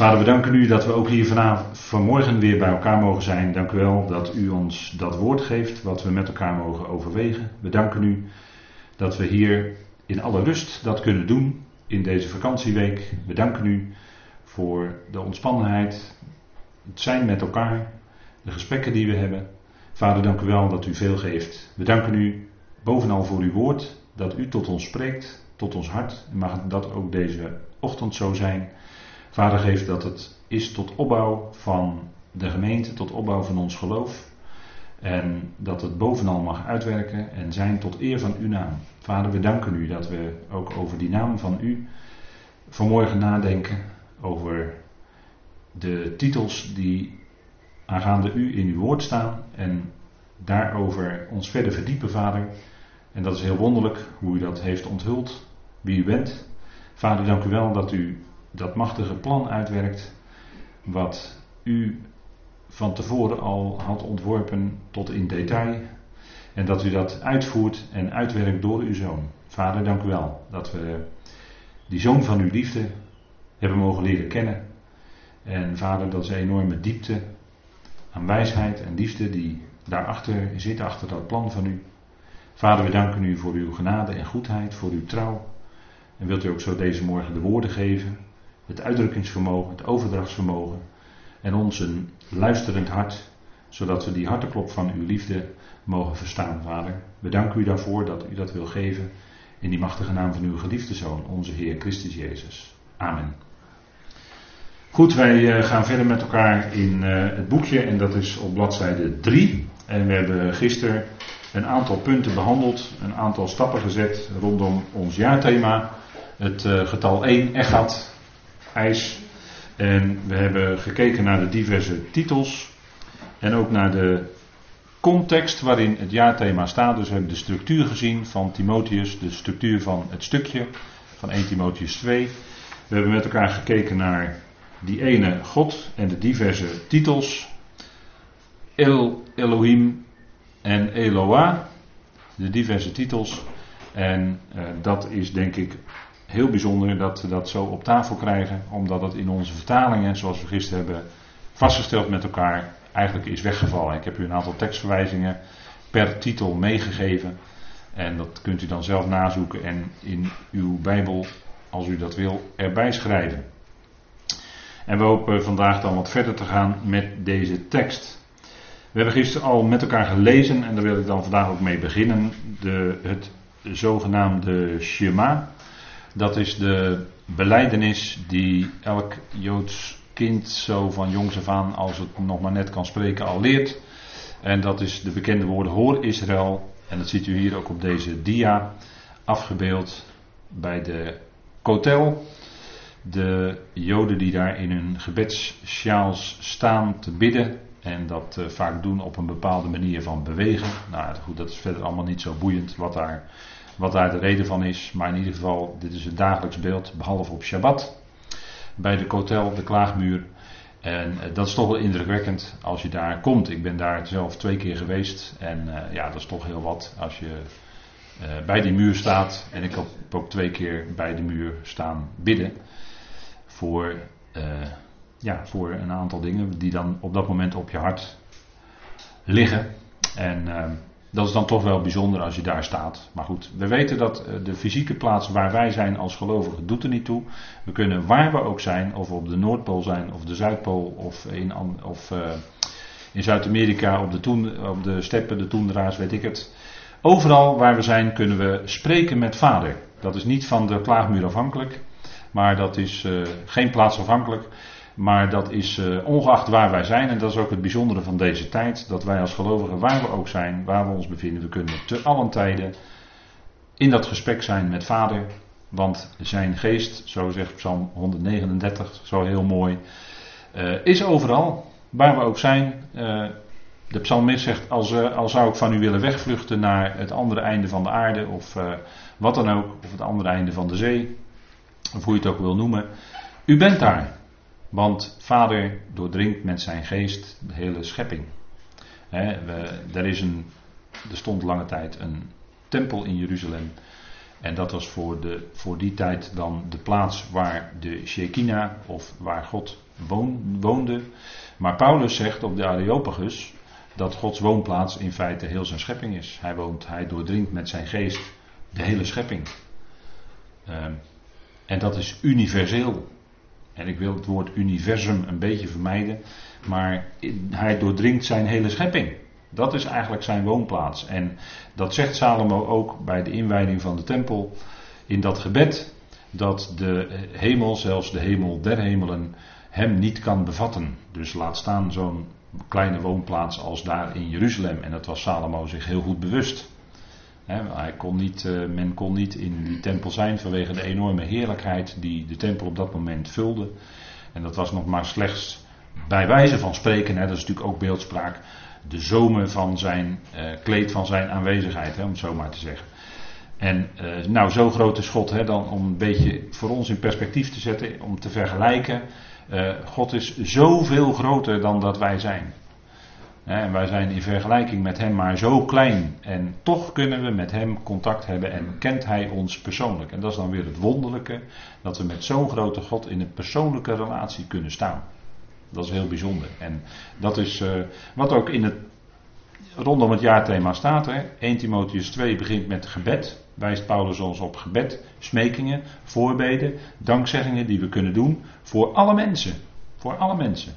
Vader, we danken u dat we ook hier vanavond, vanmorgen weer bij elkaar mogen zijn. Dank u wel dat u ons dat woord geeft wat we met elkaar mogen overwegen. We danken u dat we hier in alle rust dat kunnen doen in deze vakantieweek. We danken u voor de ontspannenheid, het zijn met elkaar, de gesprekken die we hebben. Vader, dank u wel dat u veel geeft. We danken u bovenal voor uw woord, dat u tot ons spreekt, tot ons hart. En mag dat ook deze ochtend zo zijn. Vader, geef dat het is tot opbouw van de gemeente, tot opbouw van ons geloof. En dat het bovenal mag uitwerken en zijn tot eer van uw naam. Vader, we danken u dat we ook over die naam van u vanmorgen nadenken. Over de titels die aangaande u in uw woord staan. En daarover ons verder verdiepen, Vader. En dat is heel wonderlijk hoe u dat heeft onthuld, wie u bent. Vader, dank u wel dat u dat machtige plan uitwerkt. Wat u van tevoren al had ontworpen tot in detail. En dat u dat uitvoert en uitwerkt door uw zoon. Vader, dank u wel dat we die zoon van uw liefde hebben mogen leren kennen. En vader, dat is een enorme diepte aan wijsheid en liefde die daarachter zit, achter dat plan van u. Vader, we danken u voor uw genade en goedheid, voor uw trouw. En wilt u ook zo deze morgen de woorden geven, het uitdrukkingsvermogen, het overdrachtsvermogen en ons een luisterend hart, zodat we die harteklop van uw liefde mogen verstaan, Vader. We danken u daarvoor dat u dat wil geven in die machtige naam van uw geliefde Zoon, onze Heer Christus Jezus. Amen. Goed, wij eh, gaan verder met elkaar in eh, het boekje en dat is op bladzijde 3. En we hebben gisteren een aantal punten behandeld, een aantal stappen gezet rondom ons jaarthema. Het uh, getal 1, Echat, ijs. En we hebben gekeken naar de diverse titels en ook naar de context waarin het jaarthema staat. Dus we hebben de structuur gezien van Timotheus, de structuur van het stukje van 1 Timotheus 2. We hebben met elkaar gekeken naar die ene God en de diverse titels. El Elohim en Eloah, de diverse titels. En uh, dat is denk ik heel bijzonder dat we dat zo op tafel krijgen, omdat het in onze vertalingen, zoals we gisteren hebben vastgesteld met elkaar, eigenlijk is weggevallen. Ik heb u een aantal tekstverwijzingen per titel meegegeven. En dat kunt u dan zelf nazoeken en in uw Bijbel, als u dat wil, erbij schrijven. En we hopen vandaag dan wat verder te gaan met deze tekst. We hebben gisteren al met elkaar gelezen en daar wil ik dan vandaag ook mee beginnen. De, het zogenaamde Shema. Dat is de beleidenis die elk Joods kind zo van jongs af aan, als het nog maar net kan spreken, al leert. En dat is de bekende woorden Hoor Israël. En dat ziet u hier ook op deze dia afgebeeld bij de kotel. De Joden die daar in hun gebedssjaals staan te bidden. En dat uh, vaak doen op een bepaalde manier van bewegen. Nou goed, dat is verder allemaal niet zo boeiend wat daar, wat daar de reden van is. Maar in ieder geval, dit is het dagelijks beeld, behalve op Shabbat. Bij de kotel, de klaagmuur. En uh, dat is toch wel indrukwekkend als je daar komt. Ik ben daar zelf twee keer geweest. En uh, ja, dat is toch heel wat als je bij die muur staat. En ik heb ook twee keer bij de muur staan bidden. Voor ja, voor een aantal dingen die dan op dat moment op je hart liggen. En uh, dat is dan toch wel bijzonder als je daar staat. Maar goed, we weten dat uh, de fysieke plaats waar wij zijn als gelovigen doet er niet toe. We kunnen waar we ook zijn, of op de Noordpool zijn, of de Zuidpool, of in, of, uh, in Zuid-Amerika, op, de op de steppen, de toendra's, weet ik het. Overal waar we zijn kunnen we spreken met Vader. Dat is niet van de klaagmuur afhankelijk, maar dat is geen plaatsafhankelijk. Maar dat is uh, ongeacht waar wij zijn, en dat is ook het bijzondere van deze tijd, dat wij als gelovigen, waar we ook zijn, waar we ons bevinden, we kunnen te allen tijden in dat gesprek zijn met Vader. Want zijn geest, zo zegt Psalm 139, zo heel mooi, uh, is overal, waar we ook zijn. Uh, de psalmist zegt, als, als zou ik van u willen wegvluchten naar het andere einde van de aarde, of wat dan ook, of het andere einde van de zee, of hoe je het ook wil noemen. U bent daar. Want Vader doordringt met zijn geest de hele schepping. He, we, er, is een, er stond lange tijd een tempel in Jeruzalem. En dat was voor, de, voor die tijd dan de plaats waar de Shekinah of waar God woonde. Maar Paulus zegt op de Areopagus dat Gods woonplaats in feite heel zijn schepping is. Hij woont, hij doordringt met zijn geest de hele schepping. Ehm, en dat is universeel. En ik wil het woord universum een beetje vermijden. Maar hij doordringt zijn hele schepping. Dat is eigenlijk zijn woonplaats. En dat zegt Salomo ook bij de inwijding van de tempel. In dat gebed. Dat de hemel, zelfs de hemel der hemelen, hem niet kan bevatten. Dus laat staan zo'n kleine woonplaats als daar in Jeruzalem. En dat was Salomo zich heel goed bewust. Hij kon niet, eh, men kon niet in die tempel zijn vanwege de enorme heerlijkheid die de tempel op dat moment vulde. En dat was nog maar slechts bij wijze van spreken, dat is natuurlijk ook beeldspraak, de zomer van zijn uh, kleed van zijn aanwezigheid, om het zo maar te zeggen. En uh, nou, zo groot is God, hè, dan om een beetje voor ons in perspectief te zetten, om te vergelijken. God is zoveel groter dan dat wij zijn. En wij zijn in vergelijking met Hem maar zo klein. En toch kunnen we met Hem contact hebben en kent Hij ons persoonlijk. En dat is dan weer het wonderlijke, dat we met zo'n grote God in een persoonlijke relatie kunnen staan. Dat is heel bijzonder. En dat is uh, wat ook in het, rondom het jaarthema staat. Hè. 1 Timotheus 2 begint met gebed. Wijst Paulus ons op gebed, smekingen, voorbeden, dankzeggingen die we kunnen doen voor alle mensen. Voor alle mensen.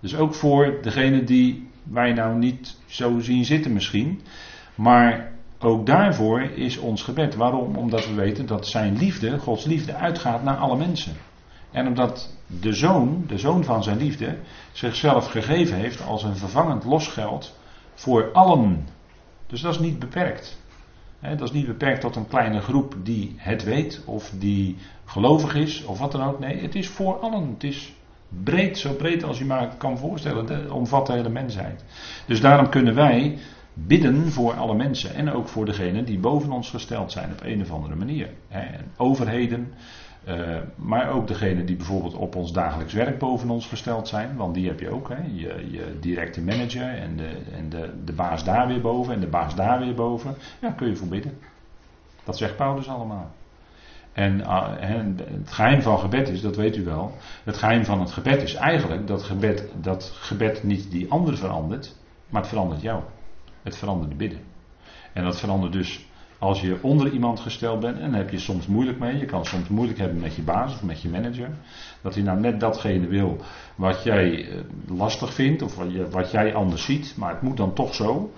Dus ook voor degene die wij nou niet zo zien zitten misschien. Maar ook daarvoor is ons gebed. Waarom? Omdat we weten dat zijn liefde, Gods liefde, uitgaat naar alle mensen. En omdat de zoon, de zoon van zijn liefde, zichzelf gegeven heeft als een vervangend losgeld voor allen. Dus dat is niet beperkt. dat is niet beperkt tot een kleine groep die het weet of die gelovig is of wat dan ook. Nee, het is voor allen. Het is breed, zo breed als je maar kan voorstellen. Omvat de hele mensheid. Dus daarom kunnen wij bidden voor alle mensen en ook voor degenen die boven ons gesteld zijn op een of andere manier. overheden, uh, maar ook degene die bijvoorbeeld op ons dagelijks werk boven ons gesteld zijn, want die heb je ook? Je, je directe manager en, de, en de, de baas daar weer boven en de baas daar weer boven. Ja, kun je voor bidden. Dat zegt Paulus allemaal. En, uh, het geheim van gebed is, dat weet u wel, het geheim van het gebed is eigenlijk dat gebed, dat gebed niet die ander verandert, maar het verandert jou. Het verandert de bidden. En dat verandert dus als je onder iemand gesteld bent, en dan heb je soms moeilijk mee, je kan soms moeilijk hebben met je baas of met je manager, dat hij nou net datgene wil wat jij eh, lastig vindt of wat, jij anders ziet, maar het moet dan toch zo.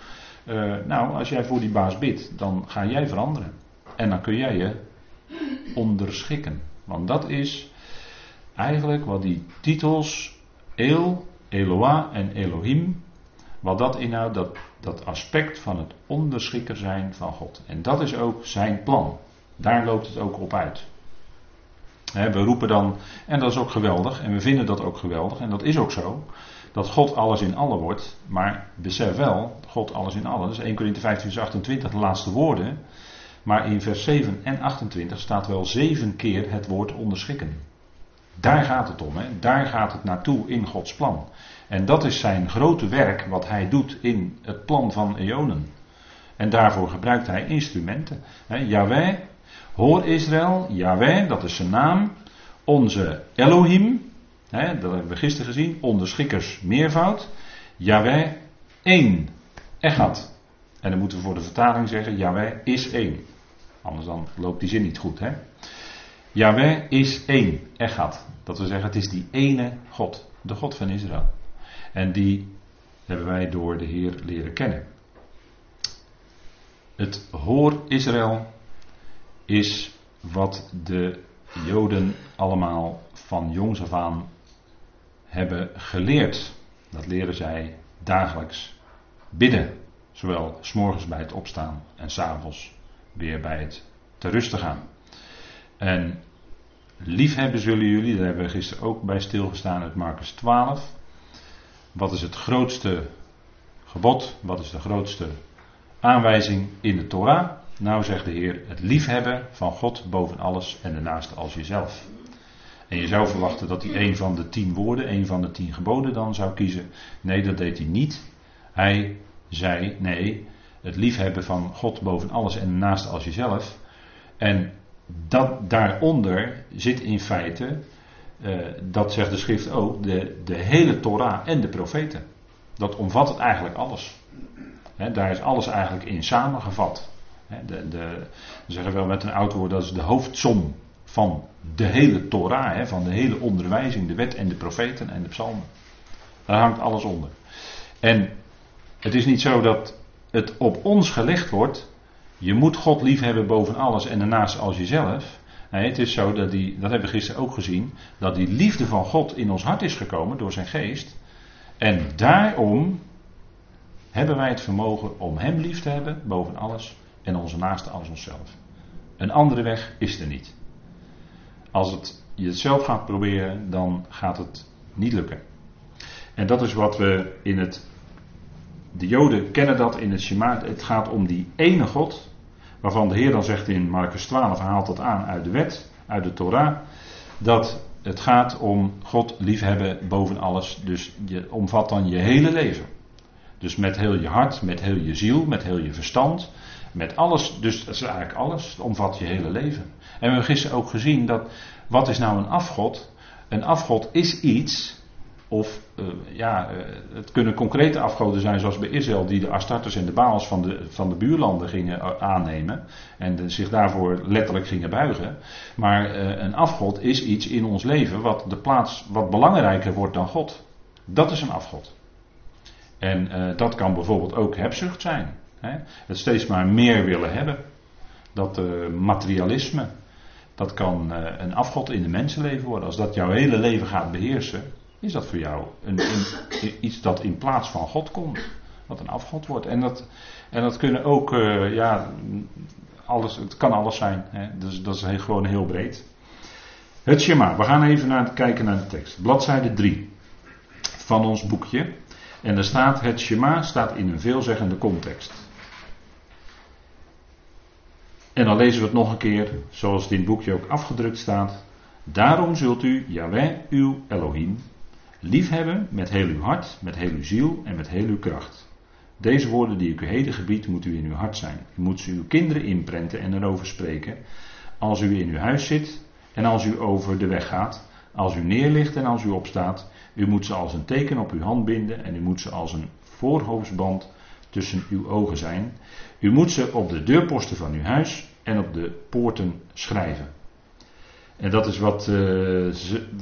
Uh, nou, als jij voor die baas bidt, dan ga jij veranderen. En dan kun jij je onderschikken. Want dat is eigenlijk wat die titels El, Eloah en Elohim wat dat inhoudt, dat, dat aspect van het onderschikker zijn van God. En dat is ook zijn plan. Daar loopt het ook op uit. we roepen dan, en dat is ook geweldig, en we vinden dat ook geweldig, en dat is ook zo, dat God alles in allen wordt. Maar besef wel, God alles in allen. Is 1 Corinthië 15, vers 28, de laatste woorden. Maar in vers 7 en 28 staat wel zeven keer het woord onderschikken. Daar gaat het om, hè? daar gaat het naartoe in Gods plan. En dat is zijn grote werk wat hij doet in het plan van eonen. En daarvoor gebruikt hij instrumenten. Yahweh, hoor Israël, Yahweh, dat is zijn naam. Onze Elohim, dat hebben we gisteren gezien, onderschikkers meervoud. Yahweh, één, Echad. En dan moeten we voor de vertaling zeggen, Yahweh is één. Anders dan loopt die zin niet goed. Hè? Yahweh is één, Echad. Dat wil zeggen, het is die ene God, de God van Israël. En die hebben wij door de Heer leren kennen. Het hoor Israël is wat de Joden allemaal van jongs af aan hebben geleerd. Dat leren zij dagelijks bidden. Zowel s'morgens bij het opstaan en s'avonds weer bij het te rusten gaan. En liefhebben zullen jullie, daar hebben we gisteren ook bij stilgestaan uit Marcus 12. Wat is het grootste gebod? Wat is de grootste aanwijzing in de Torah? Nou zegt de Heer, het liefhebben van God boven alles en de naaste als jezelf. En je zou verwachten dat hij een van de tien woorden, een van de tien geboden dan zou kiezen. Nee, dat deed hij niet. Hij zei, nee, het liefhebben van God boven alles en de naaste als jezelf. En dat, daaronder zit in feite, uh, dat zegt de schrift ook, de, de hele Torah en de profeten. Dat omvat het eigenlijk alles. daar is alles eigenlijk in samengevat. de, de, we zeggen wel met een oud woord, dat is de hoofdsom van de hele Torah, van de hele onderwijzing, de wet en de profeten en de psalmen. Daar hangt alles onder. En het is niet zo dat het op ons gelegd wordt. Je moet God lief hebben boven alles en daarnaast als jezelf. Het is zo dat die, dat hebben we gisteren ook gezien, dat die liefde van God in ons hart is gekomen door zijn geest. En daarom hebben wij het vermogen om Hem lief te hebben boven alles en onze naaste als onszelf. Een andere weg is er niet. Als het, je het zelf gaat proberen, dan gaat het niet lukken. En dat is wat we in het. De Joden kennen dat in het Shema. Het gaat om die ene God. Waarvan de Heer dan zegt in Marcus 12, haalt dat aan uit de wet, uit de Torah. Dat het gaat om God liefhebben boven alles. Dus je omvat dan je hele leven. Dus met heel je hart, met heel je ziel, met heel je verstand. Met alles, dus is eigenlijk alles. Het omvat je hele leven. En we hebben gisteren ook gezien dat. Wat is nou een afgod? Een afgod is iets of uh, ja, uh, het kunnen concrete afgoden zijn, zoals bij Israël, die de Astartes en de Baals van de, van de buurlanden gingen aannemen. En zich daarvoor letterlijk gingen buigen. Maar een afgod is iets in ons leven wat de plaats wat belangrijker wordt dan God. Dat is een afgod. En dat kan bijvoorbeeld ook hebzucht zijn. Hè? Het steeds maar meer willen hebben. Dat materialisme. Dat kan een afgod in de mensenleven worden. Als dat jouw hele leven gaat beheersen is dat voor jou een, iets dat in plaats van God komt. Wat een afgod wordt. En dat, en dat kunnen ook, uh, ja, alles, het kan alles zijn. Hè? Dus dat is gewoon heel breed. Het Shema. We gaan even naar, kijken naar de tekst. Bladzijde 3 van ons boekje. En er staat, het Shema staat in een veelzeggende context. En dan lezen we het nog een keer, zoals in het boekje ook afgedrukt staat. Daarom zult u, Yahweh, uw Elohim, Liefhebben met heel uw hart, met heel uw ziel en met heel uw kracht. Deze woorden die ik u heden gebied, moet u in uw hart zijn. U moet ze uw kinderen inprenten en erover spreken. Als u in uw huis zit en als u over de weg gaat. Als u neerligt en als u opstaat. U moet ze als een teken op uw hand binden en u moet ze als een voorhoofdsband tussen uw ogen zijn. U moet ze op de deurposten van uw huis en op de poorten schrijven. En dat is wat, uh,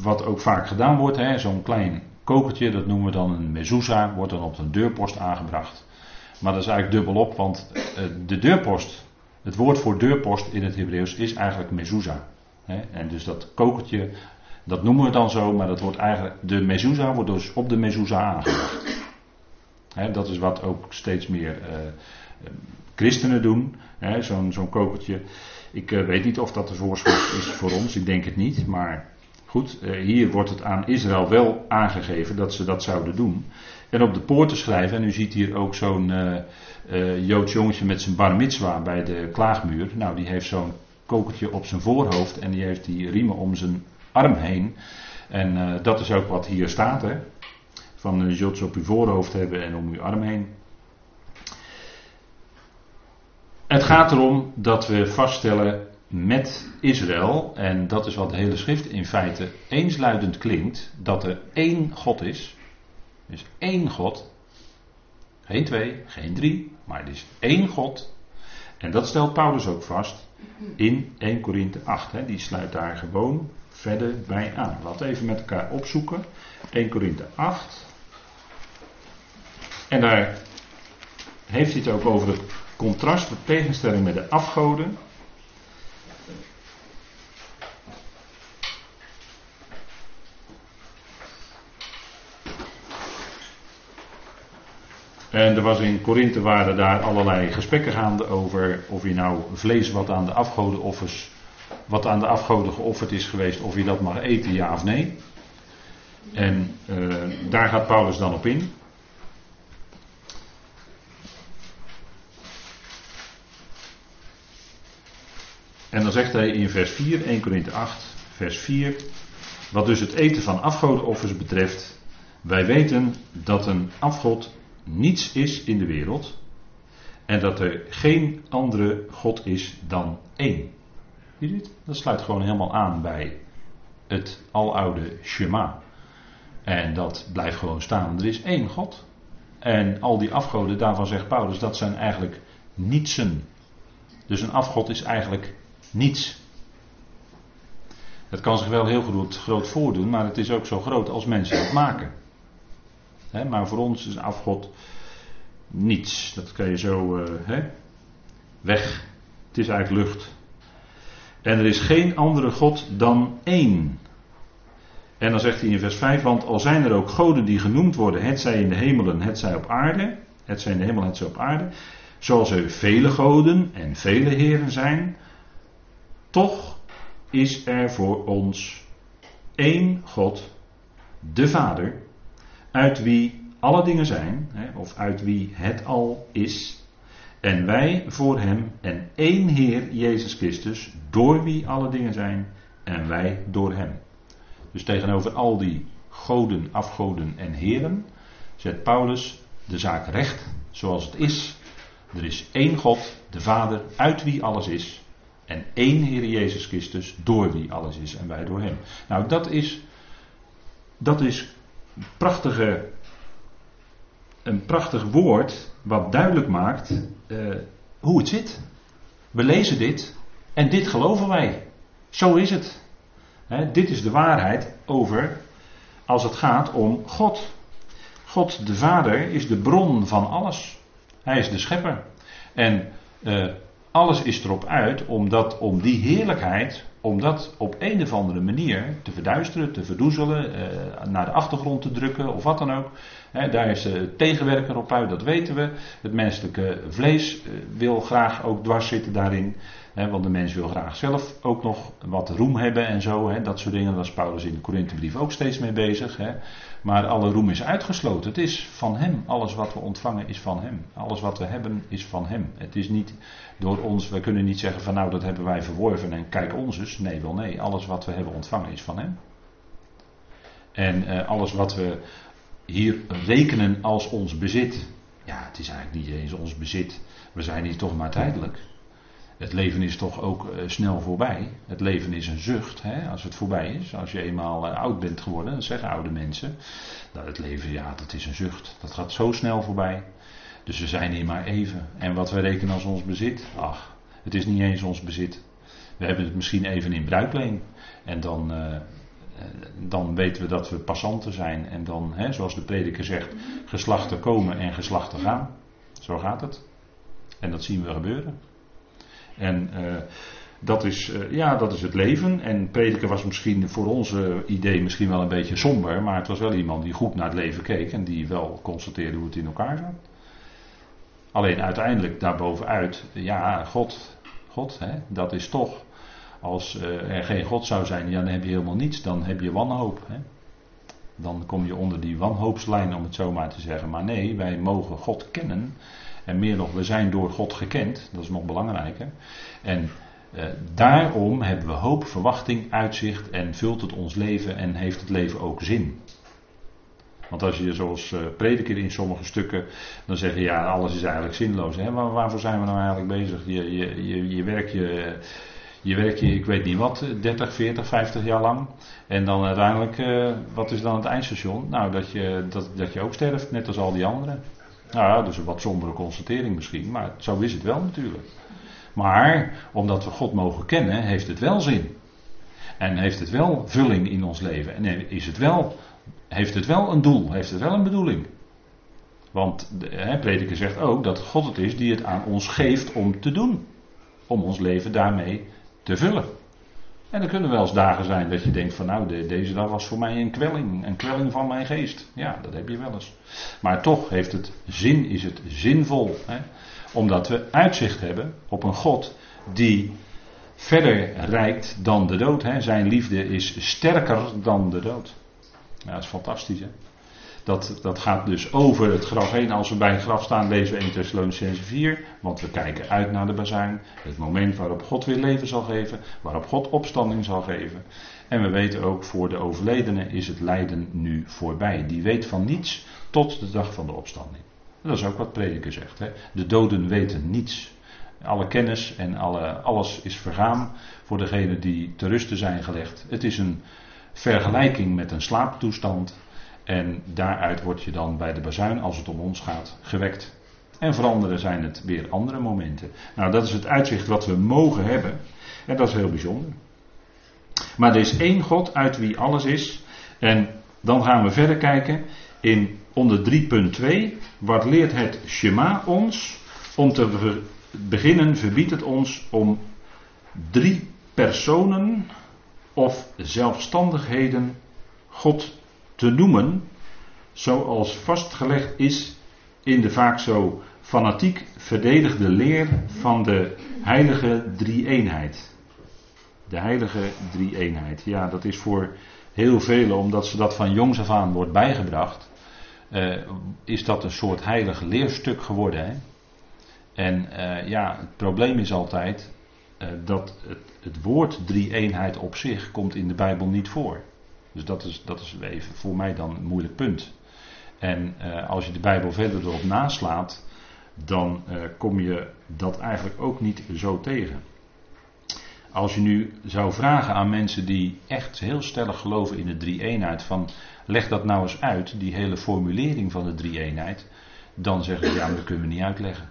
wat ook vaak gedaan wordt. Zo'n klein kokertje, dat noemen we dan een mezuzah, wordt dan op een deurpost aangebracht. Maar dat is eigenlijk dubbelop, want uh, de deurpost, het woord voor deurpost in het Hebreeuws is eigenlijk mezuzah. En dus dat kokertje, dat noemen we dan zo, maar dat wordt eigenlijk, de mezuzah wordt dus op de mezuzah aangebracht. dat is wat ook steeds meer uh, christenen doen, zo'n zo'n kokertje. Ik uh, weet niet of dat de voorschrift is voor ons, ik denk het niet. Maar goed, uh, hier wordt het aan Israël wel aangegeven dat ze dat zouden doen. En op de poorten schrijven, en u ziet hier ook zo'n uh, Joods jongetje met zijn bar mitzwa bij de klaagmuur. Nou, die heeft zo'n kokertje op zijn voorhoofd en die heeft die riemen om zijn arm heen. En dat is ook wat hier staat, hè. Van uh, Jods op uw voorhoofd hebben en om uw arm heen. Het gaat erom dat we vaststellen met Israël, en dat is wat de hele schrift in feite eensluidend klinkt, dat er één God is. Dus één God. Geen twee, geen drie, maar het is één God. En dat stelt Paulus ook vast in 1 Korinthe 8. Hè. Die sluit daar gewoon verder bij aan. Laten we even met elkaar opzoeken. 1 Korinthe 8. En daar heeft hij het ook over het contrast, de tegenstelling met de afgoden. En er was in Korinthe waren daar allerlei gesprekken gaande over of je nou vlees wat aan de afgodenoffers, wat aan de afgoden geofferd is geweest, of je dat mag eten, ja of nee. En uh, daar gaat Paulus dan op in. En dan zegt hij in vers 4, 1 Korinthe 8, vers 4, wat dus het eten van afgodenoffers betreft, wij weten dat een afgod niets is in de wereld en dat er geen andere God is dan één. Zie je dit? Dat sluit gewoon helemaal aan bij het aloude Shema. En dat blijft gewoon staan. Er is één God. En al die afgoden, daarvan zegt Paulus, dat zijn eigenlijk nietsen. Dus een afgod is eigenlijk niets. Het kan zich wel heel groot, groot voordoen, maar het is ook zo groot als mensen het maken. maar voor ons is afgod niets. Dat kan je zo uh, weg. Het is eigenlijk lucht. En er is geen andere God dan één. En dan zegt hij in vers 5, want al zijn er ook goden die genoemd worden, het zij in de hemelen, het zij op aarde, het zij in de hemel, het zij op aarde, zoals er vele goden en vele heren zijn, toch is er voor ons één God, de Vader, uit wie alle dingen zijn, of uit wie het al is, en wij voor Hem en één Heer Jezus Christus, door wie alle dingen zijn, en wij door Hem. Dus tegenover al die goden, afgoden en heren zet Paulus de zaak recht zoals het is. Er is één God, de Vader, uit wie alles is. En één Heer Jezus Christus, door wie alles is en wij door Hem. Nou, dat is, dat is prachtige, een prachtig woord wat duidelijk maakt uh, hoe het zit. We lezen dit en dit geloven wij. Zo is het dit is de waarheid over als het gaat om God. God de Vader is de bron van alles. Hij is de schepper. En uh, alles is erop uit om, dat, om die heerlijkheid, om dat op een of andere manier te verduisteren, te verdoezelen, uh, naar de achtergrond te drukken of wat dan ook. daar is de tegenwerker op uit, dat weten we. Het menselijke vlees uh, wil graag ook dwars zitten daarin want de mens wil graag zelf ook nog wat roem hebben en zo. dat soort dingen. Daar was Paulus in de Korinthebrief ook steeds mee bezig. Maar alle roem is uitgesloten. Het is van hem. Alles wat we ontvangen is van hem. Alles wat we hebben is van hem. Het is niet door ons. We kunnen niet zeggen van nou dat hebben wij verworven en kijk ons eens. Nee, wel nee. Alles wat we hebben ontvangen is van hem. En eh, alles wat we hier rekenen als ons bezit. Ja, het is eigenlijk niet eens ons bezit. We zijn hier toch maar tijdelijk. Het leven is toch ook eh, snel voorbij. Het leven is een zucht hè, als het voorbij is. Als je eenmaal eh, oud bent geworden, dat zeggen oude mensen. Dat het leven, ja, dat is een zucht. Dat gaat zo snel voorbij. Dus we zijn hier maar even. En wat we rekenen als ons bezit, ach, het is niet eens ons bezit. We hebben het misschien even in bruikleen. En dan, uh, dan weten we dat we passanten zijn. En dan, hè, zoals de prediker zegt, geslachten komen en geslachten gaan. Zo gaat het. En dat zien we gebeuren. En uh, dat, is, uh, ja, dat is het leven. En prediker was misschien voor onze idee misschien wel een beetje somber. Maar het was wel iemand die goed naar het leven keek. En die wel constateerde hoe het in elkaar zat. Alleen uiteindelijk daarbovenuit, ja, God, God, hè, dat is toch. Als uh, er geen God zou zijn, ja, dan heb je helemaal niets. Dan heb je wanhoop. Hè. Dan kom je onder die wanhoopslijn, om het zo maar te zeggen. Maar nee, wij mogen God kennen. En meer nog, we zijn door God gekend. Dat is nog belangrijker. En eh, daarom hebben we hoop, verwachting, uitzicht en vult het ons leven en heeft het leven ook zin. Want als je zoals uh, prediker in sommige stukken, dan zeg je ja, alles is eigenlijk zinloos. Hè? Waar, waarvoor zijn we nou eigenlijk bezig? Je, je, je, werk je, je ik weet niet wat, 30, 40, 50 jaar lang. En dan uiteindelijk, uh, wat is dan het eindstation? Nou, dat je, dat, dat je ook sterft, net als al die anderen. Nou ja, dus een wat sombere constatering misschien, maar zo is het wel natuurlijk. Maar omdat we God mogen kennen, heeft het wel zin. En heeft het wel vulling in ons leven. En is het wel, heeft het wel een doel, heeft het wel een bedoeling. Want de hè, prediker zegt ook dat God het is die het aan ons geeft om te doen. Om ons leven daarmee te vullen. En er kunnen wel eens dagen zijn dat je denkt van nou, deze dag was voor mij een kwelling, een kwelling van mijn geest. Ja, dat heb je wel eens. Maar toch heeft het zin, is het zinvol. Hè? Omdat we uitzicht hebben op een God die verder reikt dan de dood. Hè? Zijn liefde is sterker dan de dood. Ja, dat is fantastisch hè. Dat, dat gaat dus over het graf heen. Als we bij het graf staan, lezen we 1 Thessalonicense 4. Want we kijken uit naar de bazuin. Het moment waarop God weer leven zal geven. Waarop God opstanding zal geven. En we weten ook, voor de overledene is het lijden nu voorbij. Die weet van niets tot de dag van de opstanding. Dat is ook wat prediker zegt. Hè? De doden weten niets. Alle kennis en alle, alles is vergaan voor degenen die te rusten zijn gelegd. Het is een vergelijking met een slaaptoestand. En daaruit word je dan bij de bazuin, als het om ons gaat, gewekt. En veranderen zijn het weer andere momenten. Nou, dat is het uitzicht wat we mogen hebben. En dat is heel bijzonder. Maar er is één God uit wie alles is. En dan gaan we verder kijken in onder 3.2. Wat leert het Shema ons? Om te beginnen verbiedt het ons om drie personen of zelfstandigheden God te noemen, zoals vastgelegd is in de vaak zo fanatiek verdedigde leer van de heilige drie-eenheid. De heilige drie-eenheid. Ja, dat is voor heel velen, omdat ze dat van jongs af aan wordt bijgebracht, uh, is dat een soort heilige leerstuk geworden. Hè? En uh, ja, het probleem is altijd uh, dat het, het woord drie-eenheid op zich komt in de Bijbel niet voor. Dus dat is, dat is even voor mij dan een moeilijk punt. En uh, als je de Bijbel verder erop naslaat, dan uh, kom je dat eigenlijk ook niet zo tegen. Als je nu zou vragen aan mensen die echt heel stellig geloven in de drie-eenheid, van leg dat nou eens uit, die hele formulering van de drie-eenheid, dan zeggen ze ja, maar dat kunnen we niet uitleggen.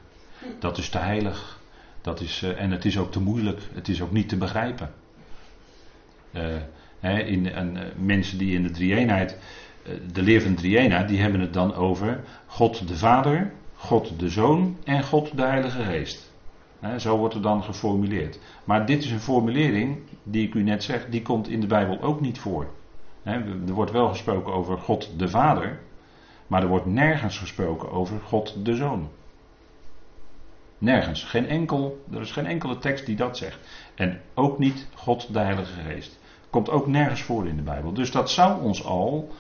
Dat is te heilig. Dat is, uh, en het is ook te moeilijk. Het is ook niet te begrijpen. Uh, in, en, mensen die in de drie-eenheid, de leer van de drie-eenheid, die hebben het dan over God de Vader, God de Zoon en God de Heilige Geest. zo wordt er dan geformuleerd. Maar dit is een formulering, die ik u net zeg, die komt in de Bijbel ook niet voor. er wordt wel gesproken over God de Vader, maar er wordt nergens gesproken over God de Zoon. Nergens. Geen enkel, er is geen enkele tekst die dat zegt. En ook niet God de Heilige Geest. Komt ook nergens voor in de Bijbel. Dus dat zou ons al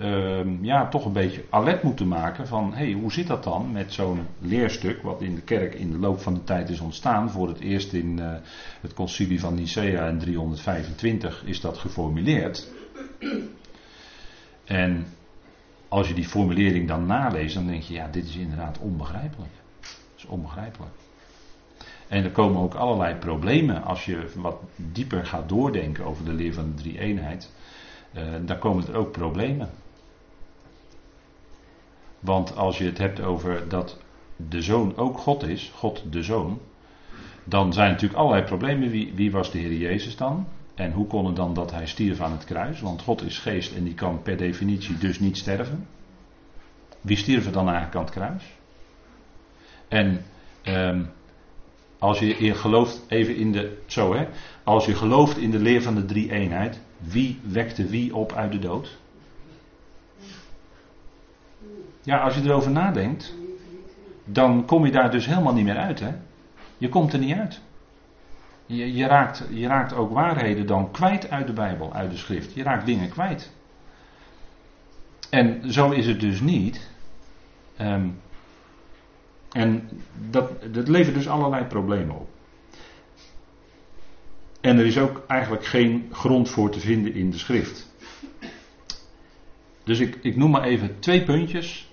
uh, ja, toch een beetje alert moeten maken van hey, hoe zit dat dan met zo'n leerstuk wat in de kerk in de loop van de tijd is ontstaan. Voor het eerst in uh, het concilie van Nicea in 325 is dat geformuleerd. En als je die formulering dan naleest, dan denk je ja, dit is inderdaad onbegrijpelijk. Dat is onbegrijpelijk. En er komen ook allerlei problemen als je wat dieper gaat doordenken over de leer van de drie eenheid. Uh, dan komen er ook problemen. Want als je het hebt over dat de zoon ook God is, God de zoon, dan zijn natuurlijk allerlei problemen. Wie, wie was de Heer Jezus dan? En hoe kon het dan dat hij stierf aan het kruis? Want God is geest en die kan per definitie dus niet sterven. Wie stierf er dan eigenlijk aan het kruis? En um, als je gelooft, even in de, zo hè, als je gelooft in de leer van de drie eenheid, wie wekte wie op uit de dood? Ja, als je erover nadenkt, dan kom je daar dus helemaal niet meer uit. Hè? Je komt er niet uit. Je, je, raakt, je raakt ook waarheden dan kwijt uit de Bijbel, uit de schrift. Je raakt dingen kwijt. En zo is het dus niet. Um, en dat, levert dus allerlei problemen op. En er is ook eigenlijk geen grond voor te vinden in de schrift. Dus ik, ik noem maar even twee puntjes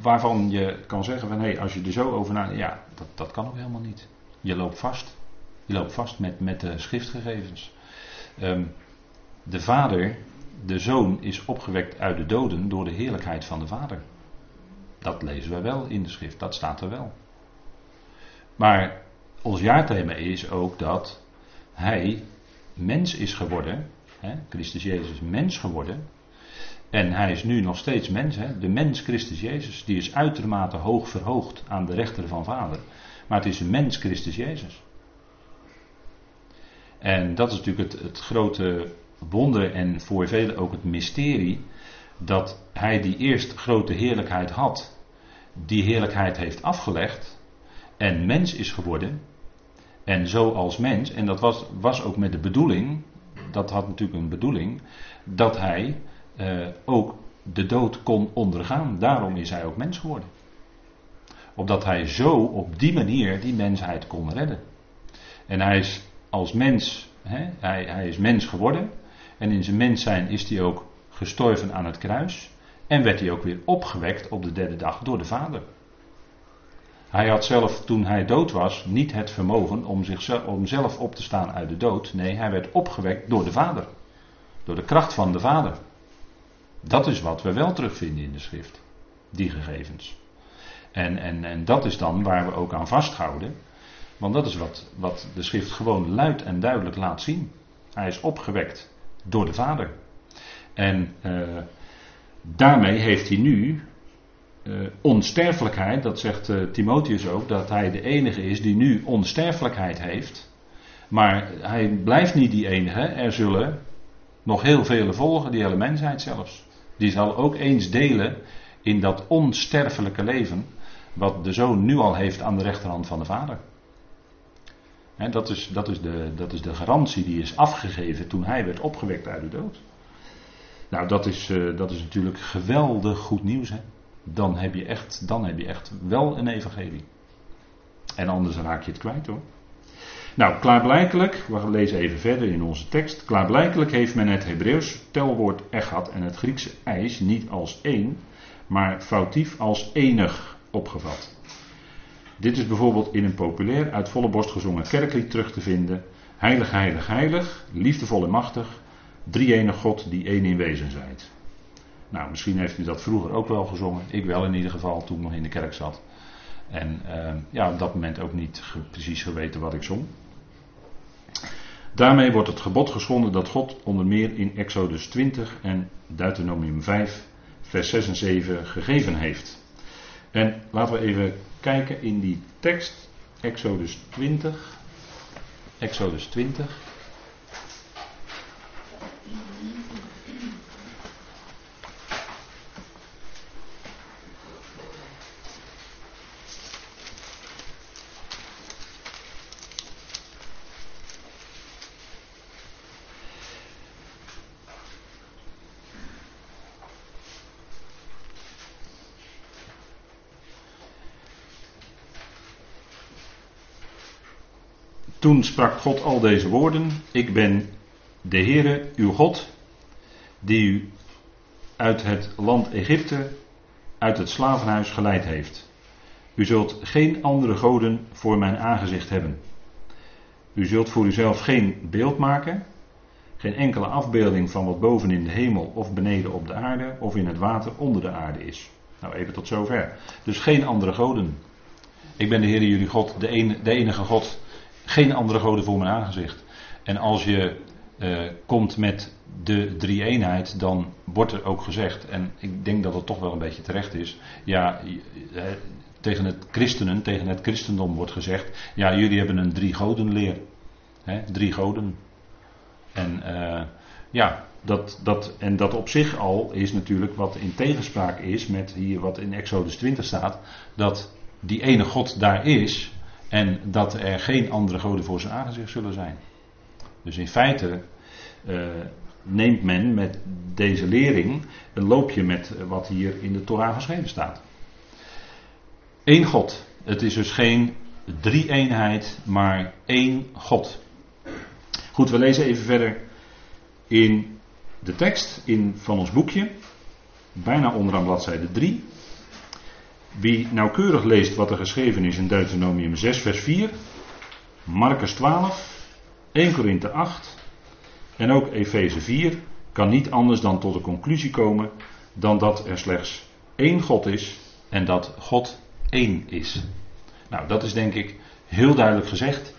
waarvan je kan zeggen van hé, als je er zo over nadenkt, ja, dat, dat kan ook helemaal niet. Je loopt vast. Je loopt vast met, met de schriftgegevens. Um, de vader, de zoon, is opgewekt uit de doden door de heerlijkheid van de vader. Dat lezen we wel in de schrift, dat staat er wel. Maar ons jaarthema is ook dat hij mens is geworden, hè, Christus Jezus mens geworden, en hij is nu nog steeds mens. Hè? De mens Christus Jezus. Die is uitermate hoog verhoogd aan de rechter van Vader. Maar het is een mens Christus Jezus. En dat is natuurlijk het, het grote wonder en voor velen ook het mysterie. Dat hij die eerst grote heerlijkheid had. Die heerlijkheid heeft afgelegd. En mens is geworden. En zo als mens. En dat was, was ook met de bedoeling. Dat had natuurlijk een bedoeling. Dat hij uh, ook de dood kon ondergaan. Daarom is hij ook mens geworden. Opdat hij zo op die manier die mensheid kon redden. En hij is als mens, hè, hij, hij is mens geworden. En in zijn mens zijn is hij ook gestorven aan het kruis. En werd hij ook weer opgewekt op de derde dag door de Vader. Hij had zelf, toen hij dood was, niet het vermogen om, zichzelf, om zelf op te staan uit de dood. Nee, hij werd opgewekt door de Vader. Door de kracht van de Vader. Dat is wat we wel terugvinden in de schrift. Die gegevens. En, en, en dat is dan waar we ook aan vasthouden. Want dat is wat, wat de schrift gewoon luid en duidelijk laat zien. Hij is opgewekt door de Vader. En uh, daarmee heeft hij nu uh, onsterfelijkheid, dat zegt uh, Timotheus ook, dat hij de enige is die nu onsterfelijkheid heeft. Maar hij blijft niet die enige. Er zullen nog heel vele volgen, die hele mensheid zelfs. Die zal ook eens delen in dat onsterfelijke leven, wat de zoon nu al heeft aan de rechterhand van de vader. Dat, is, dat, is de, dat is de garantie die is afgegeven toen hij werd opgewekt uit de dood. Nou, dat is, uh, dat is natuurlijk geweldig goed nieuws. Hè? Dan, heb je echt, dan heb je echt wel een evangelie. En anders raak je het kwijt hoor. Nou, klaarblijkelijk, we lezen even verder in onze tekst. Klaarblijkelijk heeft men het Hebreeuws telwoord echad en het Griekse ijs niet als één, maar foutief als enig opgevat. Dit is bijvoorbeeld in een populair uit volle borst gezongen kerklied terug te vinden. Heilig, heilig, heilig, liefdevol en machtig, drie enig God die één in wezen zijt. Nou, misschien heeft u dat vroeger ook wel gezongen. Ik wel in ieder geval, toen ik nog in de kerk zat. En uh, ja, op dat moment ook niet precies geweten wat ik zong. Daarmee wordt het gebod geschonden dat God onder meer in Exodus 20 en Deuteronomium 5, vers 6 en 7 gegeven heeft. En laten we even kijken in die tekst, Exodus 20. Exodus 20. Toen sprak God al deze woorden: Ik ben de Heere, uw God, die u uit het land Egypte, uit het slavenhuis geleid heeft. U zult geen andere goden voor mijn aangezicht hebben. U zult voor uzelf geen beeld maken, geen enkele afbeelding van wat boven in de hemel of beneden op de aarde of in het water onder de aarde is. Nou, even tot zover. Dus geen andere goden. Ik ben de Heer jullie God, de, de enige God geen andere goden voor mijn aangezicht. En als je uh, komt met de drie eenheid, dan wordt er ook gezegd, en ik denk dat het toch wel een beetje terecht is, ja, uh, tegen het christenen, tegen het christendom wordt gezegd, ja, jullie hebben een drie goden leer. Hè, drie goden. En uh, ja, dat, dat, en dat op zich al is natuurlijk wat in tegenspraak is met hier wat in Exodus 20 staat, dat die ene God daar is, en dat er geen andere goden voor zijn aangezicht zullen zijn. Dus in feite uh, neemt men met deze lering een loopje met wat hier in de Torah geschreven staat. Eén God. Het is dus geen drie-eenheid, maar één God. Goed, we lezen even verder in de tekst in, van ons boekje. Bijna onderaan bladzijde 3. Wie nauwkeurig leest wat er geschreven is in Deuteronomium 6, vers 4, Marcus 12, 1 Korinthe 8 en ook Efeze 4, kan niet anders dan tot de conclusie komen dan dat er slechts één God is en dat God één is. Nou, dat is denk ik heel duidelijk gezegd.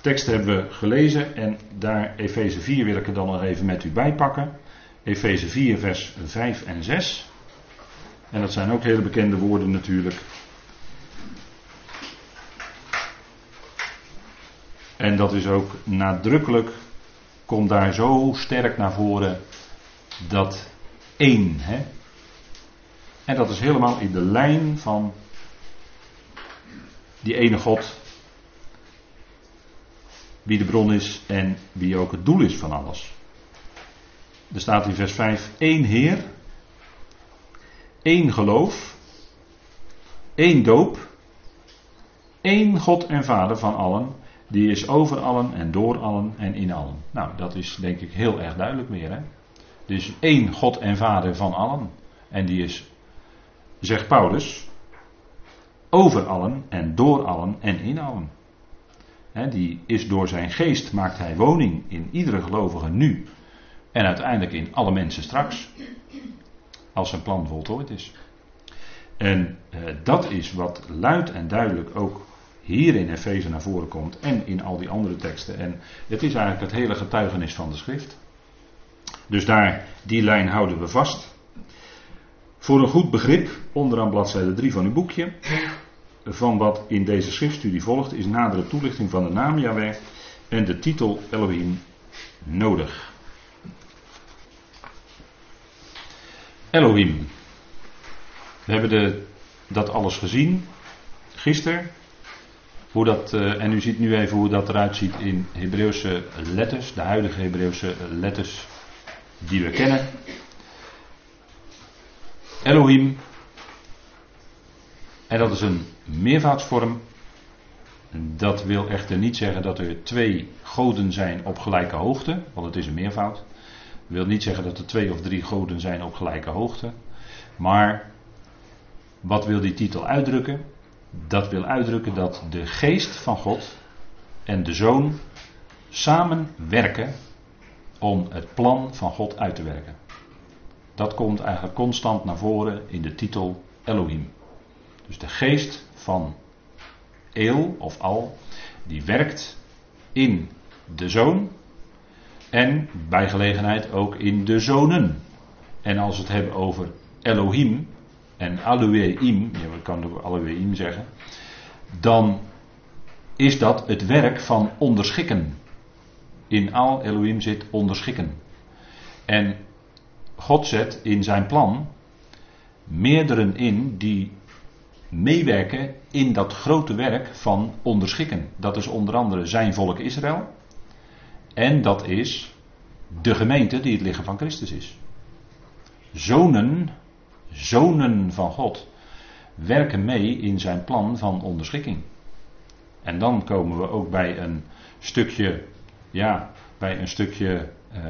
tekst hebben we gelezen en daar Efeze 4 wil ik er dan nog even met u bijpakken. Efeze 4, vers 5 en 6. En dat zijn ook hele bekende woorden natuurlijk. En dat is ook nadrukkelijk, komt daar zo sterk naar voren, dat één. Hè? En dat is helemaal in de lijn van die ene God, wie de bron is en wie ook het doel is van alles. Er staat in vers 5: één Heer, één geloof, één doop, één God en Vader van allen, die is over allen en door allen en in allen. Nou, dat is denk ik heel erg duidelijk meer. Hè? Dus één God en Vader van allen. En die is, zegt Paulus, over allen en door allen en in allen. die is door zijn geest maakt hij woning in iedere gelovige nu en uiteindelijk in alle mensen straks. Als zijn plan voltooid is. En eh, dat is wat luid en duidelijk ook hier in Efeze naar voren komt en in al die andere teksten. En het is eigenlijk het hele getuigenis van de schrift. Dus daar, die lijn houden we vast. Voor een goed begrip, onderaan bladzijde 3 van uw boekje, van wat in deze schriftstudie volgt, is nadere toelichting van de naam Yahweh en de titel Elohim nodig. Elohim. We hebben de, dat alles gezien gisteren. Hoe dat, uh, en u ziet nu even hoe dat eruit ziet in Hebreeuwse letters, de huidige Hebreeuwse letters die we kennen. Elohim. En dat is een meervoudsvorm. Dat wil echter niet zeggen dat er twee goden zijn op gelijke hoogte, want het is een meervoud. Wil niet zeggen dat er twee of drie goden zijn op gelijke hoogte. Maar wat wil die titel uitdrukken? Dat wil uitdrukken dat de geest van God en de zoon samen werken om het plan van God uit te werken. Dat komt eigenlijk constant naar voren in de titel Elohim. Dus de geest van Eel of Al, die werkt in de zoon en bij gelegenheid ook in de zonen. En als we het hebben over Elohim en Alueim, je kan Alueim zeggen, dan is dat het werk van onderschikken. In Al Elohim zit onderschikken. En God zet in zijn plan meerderen in die meewerken in dat grote werk van onderschikken. Dat is onder andere zijn volk Israël. En dat is de gemeente die het lichaam van Christus is. Zonen, zonen van God, werken mee in zijn plan van onderschikking. En dan komen we ook bij een stukje, ja, bij een stukje uh,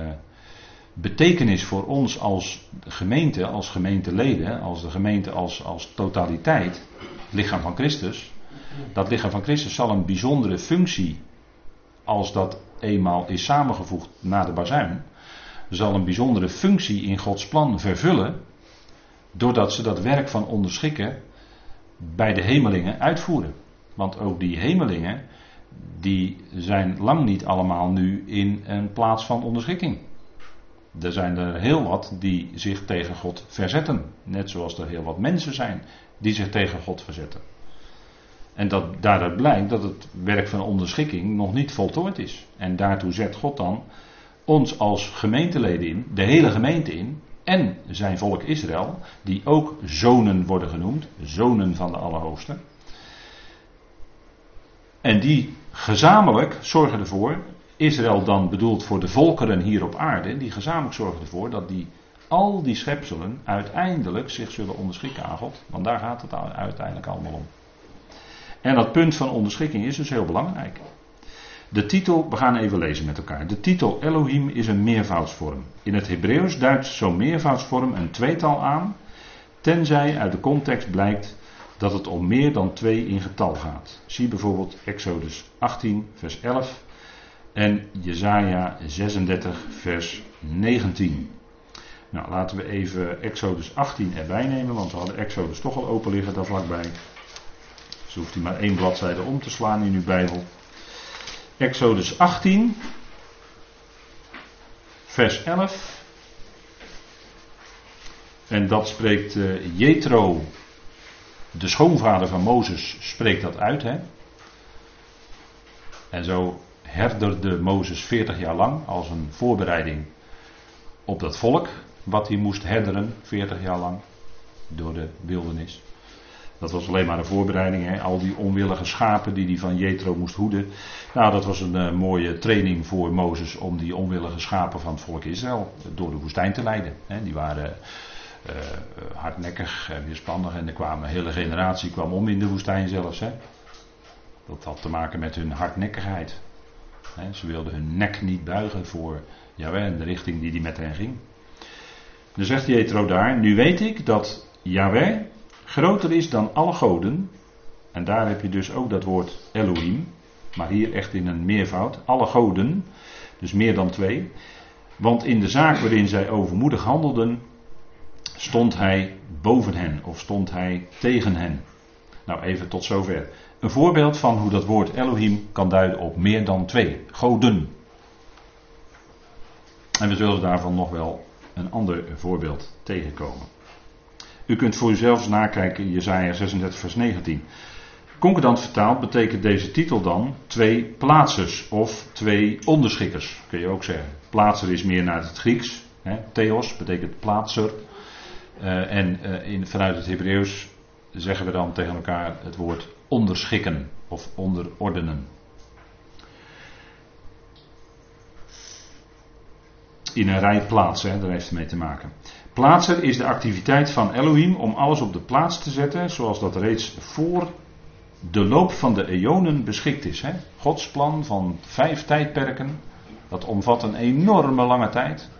betekenis voor ons als gemeente, als gemeenteleden, als de gemeente als, als totaliteit, lichaam van Christus. Dat lichaam van Christus zal een bijzondere functie, als dat eenmaal is samengevoegd na de bazuin, zal een bijzondere functie in Gods plan vervullen, doordat ze dat werk van onderschikken bij de hemelingen uitvoeren. Want ook die hemelingen, die zijn lang niet allemaal nu in een plaats van onderschikking. Er zijn er heel wat die zich tegen God verzetten. Net zoals er heel wat mensen zijn die zich tegen God verzetten. En dat daaruit blijkt dat het werk van onderschikking nog niet voltooid is. En daartoe zet God dan ons als gemeenteleden in, de hele gemeente in, en zijn volk Israël, die ook zonen worden genoemd, zonen van de Allerhoogste. En die gezamenlijk zorgen ervoor Israël dan bedoeld voor de volkeren hier op aarde, die gezamenlijk zorgen ervoor dat die, al die schepselen uiteindelijk zich zullen onderschikken aan God. Want daar gaat het uiteindelijk allemaal om. En dat punt van onderschikking is dus heel belangrijk. De titel, we gaan even lezen met elkaar. De titel Elohim is een meervoudsvorm. In het Hebreeuws duidt zo'n meervoudsvorm een tweetal aan, tenzij uit de context blijkt dat het om meer dan twee in getal gaat. Zie bijvoorbeeld Exodus 18, vers 11 en Jesaja 36, vers 19. Nou, laten we even Exodus 18 erbij nemen, want we hadden Exodus toch al open liggen daar vlakbij. Dus hoeft u maar één bladzijde om te slaan in uw Bijbel. Exodus 18, vers 11. En dat spreekt uh, Jethro, de schoonvader van Mozes, spreekt dat uit. Hè? En zo herderde Mozes 40 jaar lang als een voorbereiding op dat volk, wat hij moest herderen 40 jaar lang door de wildernis. Dat was alleen maar een voorbereiding. Hè? Al die onwillige schapen die hij van Jethro moest hoeden. Nou, dat was een uh, mooie training voor Mozes om die onwillige schapen van het volk Israël door de woestijn te leiden. Hè? Die waren uh, hardnekkig en weerspannig en er kwam een hele generatie kwam om in de woestijn zelfs. Hè? Dat had te maken met hun hardnekkigheid ze wilden hun nek niet buigen voor Yahweh en de richting die hij met hen ging. Dan zegt Jethro daar, nu weet ik dat Yahweh groter is dan alle goden En daar heb je dus ook dat woord Elohim. Maar hier echt in een meervoud. Alle goden. Dus meer dan twee. Want in de zaak waarin zij overmoedig handelden, stond hij boven hen of stond hij tegen hen. Nou, even tot zover. Een voorbeeld van hoe dat woord Elohim kan duiden op meer dan twee. Goden. En we zullen daarvan nog wel een ander voorbeeld tegenkomen. U kunt voor uzelf nakijken, Jezaja 36 vers 19. Concordant vertaald betekent deze titel dan twee plaatsers of twee onderschikkers, kun je ook zeggen. Plaatser is meer naar het Grieks, hè, theos betekent plaatser. Uh, en uh, in, vanuit het Hebreeuws zeggen we dan tegen elkaar het woord onderschikken of onderordenen. In een rij plaatsen, daar heeft het mee te maken. Plaatser is de activiteit van Elohim om alles op de plaats te zetten, zoals dat reeds voor de loop van de eonen beschikt is. Hè? Gods plan van vijf tijdperken, dat omvat een enorme lange tijd.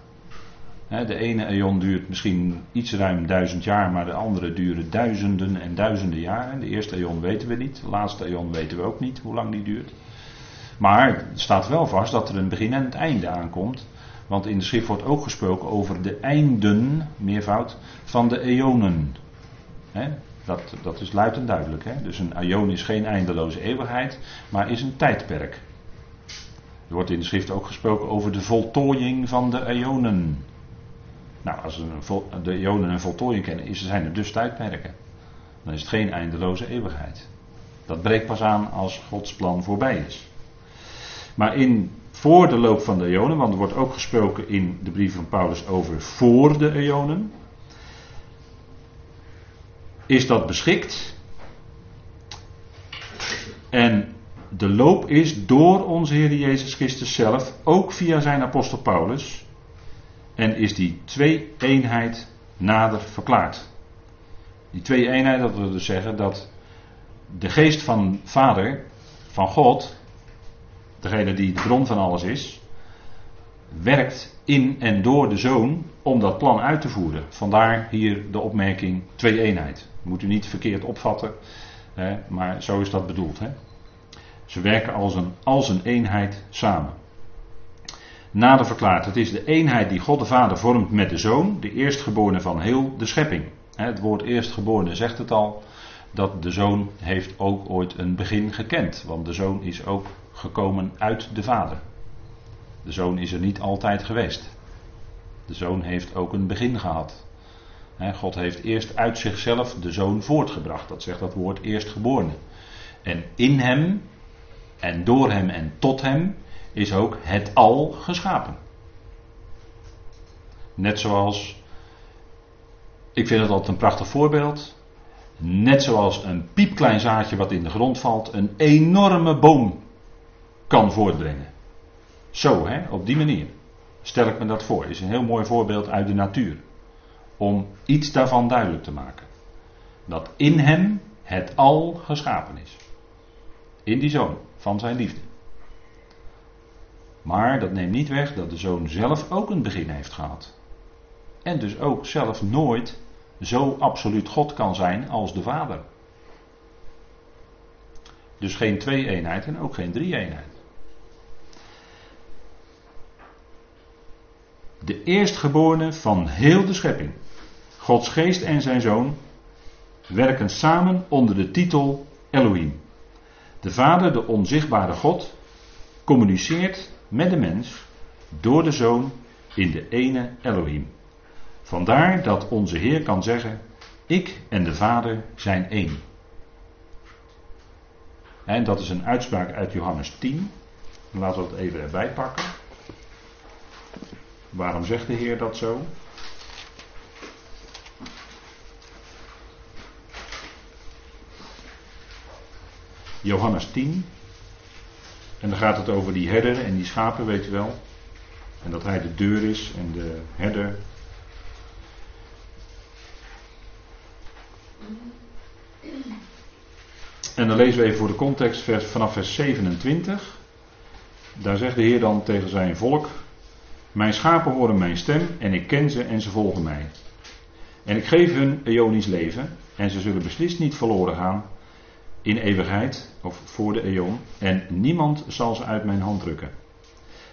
De ene eon duurt misschien iets ruim duizend jaar, maar de andere duren duizenden en duizenden jaren. De eerste eon weten we niet, de laatste eon weten we ook niet hoe lang die duurt. Maar het staat wel vast dat er een begin en het einde aankomt. Want in de schrift wordt ook gesproken over de einden, meervoud, van de eonen. Dat, dat is luid en duidelijk. Dus een eon is geen eindeloze eeuwigheid, maar is een tijdperk. Er wordt in de schrift ook gesproken over de voltooiing van de eonen. Nou, als we de eonen een voltooiing kennen, zijn er dus tijdperken. Dan is het geen eindeloze eeuwigheid. Dat breekt pas aan als Gods plan voorbij is. Maar in, voor de loop van de eonen, want er wordt ook gesproken in de brief van Paulus over voor de eonen, is dat beschikt. En de loop is door onze Heer Jezus Christus zelf, ook via zijn apostel Paulus, en is die twee-eenheid nader verklaard. Die twee-eenheid, dat wil dus zeggen dat de geest van Vader, van God, degene die de bron van alles is, werkt in en door de zoon om dat plan uit te voeren. Vandaar hier de opmerking twee-eenheid. Moet u niet verkeerd opvatten, hè, maar zo is dat bedoeld. Hè. Ze werken als een, als een eenheid samen nader verklaard. Het is de eenheid die God de Vader vormt met de Zoon, de eerstgeborene van heel de schepping. Het woord eerstgeborene zegt het al, dat de Zoon heeft ook ooit een begin gekend. Want de Zoon is ook gekomen uit de Vader. De Zoon is er niet altijd geweest. De Zoon heeft ook een begin gehad. God heeft eerst uit zichzelf de Zoon voortgebracht. Dat zegt dat woord eerstgeborene. En in hem, en door hem en tot hem is ook het al geschapen. Net zoals, ik vind het altijd een prachtig voorbeeld. Net zoals een piepklein zaadje wat in de grond valt, een enorme boom kan voortbrengen. Zo, hè, op die manier. Stel ik me dat voor. Is een heel mooi voorbeeld uit de natuur. Om iets daarvan duidelijk te maken. Dat in hem het al geschapen is. In die zoon van zijn liefde. Maar dat neemt niet weg dat de zoon zelf ook een begin heeft gehad. En dus ook zelf nooit zo absoluut God kan zijn als de Vader. Dus geen twee-eenheid en ook geen drie-eenheid. De eerstgeborene van heel de schepping. Gods geest en zijn zoon werken samen onder de titel Elohim. De Vader, de onzichtbare God, communiceert met de mens door de zoon in de ene Elohim. Vandaar dat onze Heer kan zeggen: Ik en de Vader zijn één. En dat is een uitspraak uit Johannes 10. Laten we het even erbij pakken. Waarom zegt de Heer dat zo? Johannes 10, en dan gaat het over die herder en die schapen, weet je wel. En dat hij de deur is en de herder. En dan lezen we even voor de context vers, vanaf vers 27. Daar zegt de Heer dan tegen zijn volk: Mijn schapen horen mijn stem en ik ken ze en ze volgen mij. En ik geef hun eonisch leven en ze zullen beslist niet verloren gaan in eeuwigheid, of voor de eon, en niemand zal ze uit mijn hand drukken.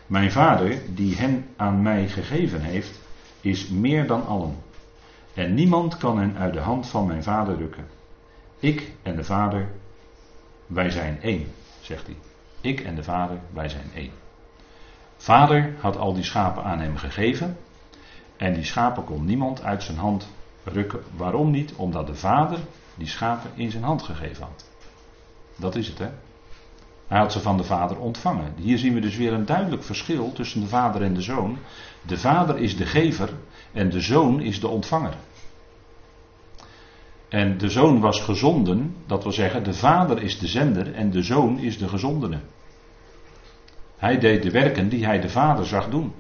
Mijn vader, die hen aan mij gegeven heeft, is meer dan allen. En niemand kan hen uit de hand van mijn vader rukken. Ik en de vader, wij zijn één, zegt hij. Ik en de vader, wij zijn één. Vader had al die schapen aan hem gegeven. En die schapen kon niemand uit zijn hand rukken. Waarom niet? Omdat de vader die schapen in zijn hand gegeven had. Dat is het, hè? Hij had ze van de vader ontvangen. Hier zien we dus weer een duidelijk verschil tussen de vader en de zoon. De vader is de gever en de zoon is de ontvanger. En de zoon was gezonden, dat wil zeggen, de vader is de zender en de zoon is de gezondene. Hij deed de werken die hij de vader zag doen.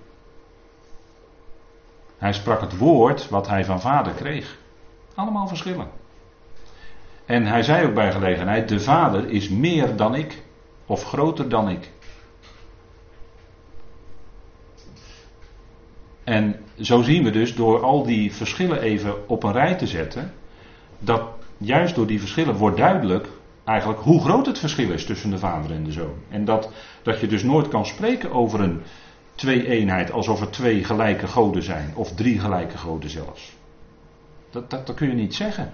Hij sprak het woord wat hij van vader kreeg. Allemaal verschillen. En hij zei ook bij gelegenheid: De vader is meer dan ik, of groter dan ik. En zo zien we dus door al die verschillen even op een rij te zetten, dat juist door die verschillen wordt duidelijk eigenlijk hoe groot het verschil is tussen de vader en de zoon. En dat, dat je dus nooit kan spreken over een twee-eenheid alsof er twee gelijke goden zijn, of drie gelijke goden zelfs. Dat, dat, dat kun je niet zeggen.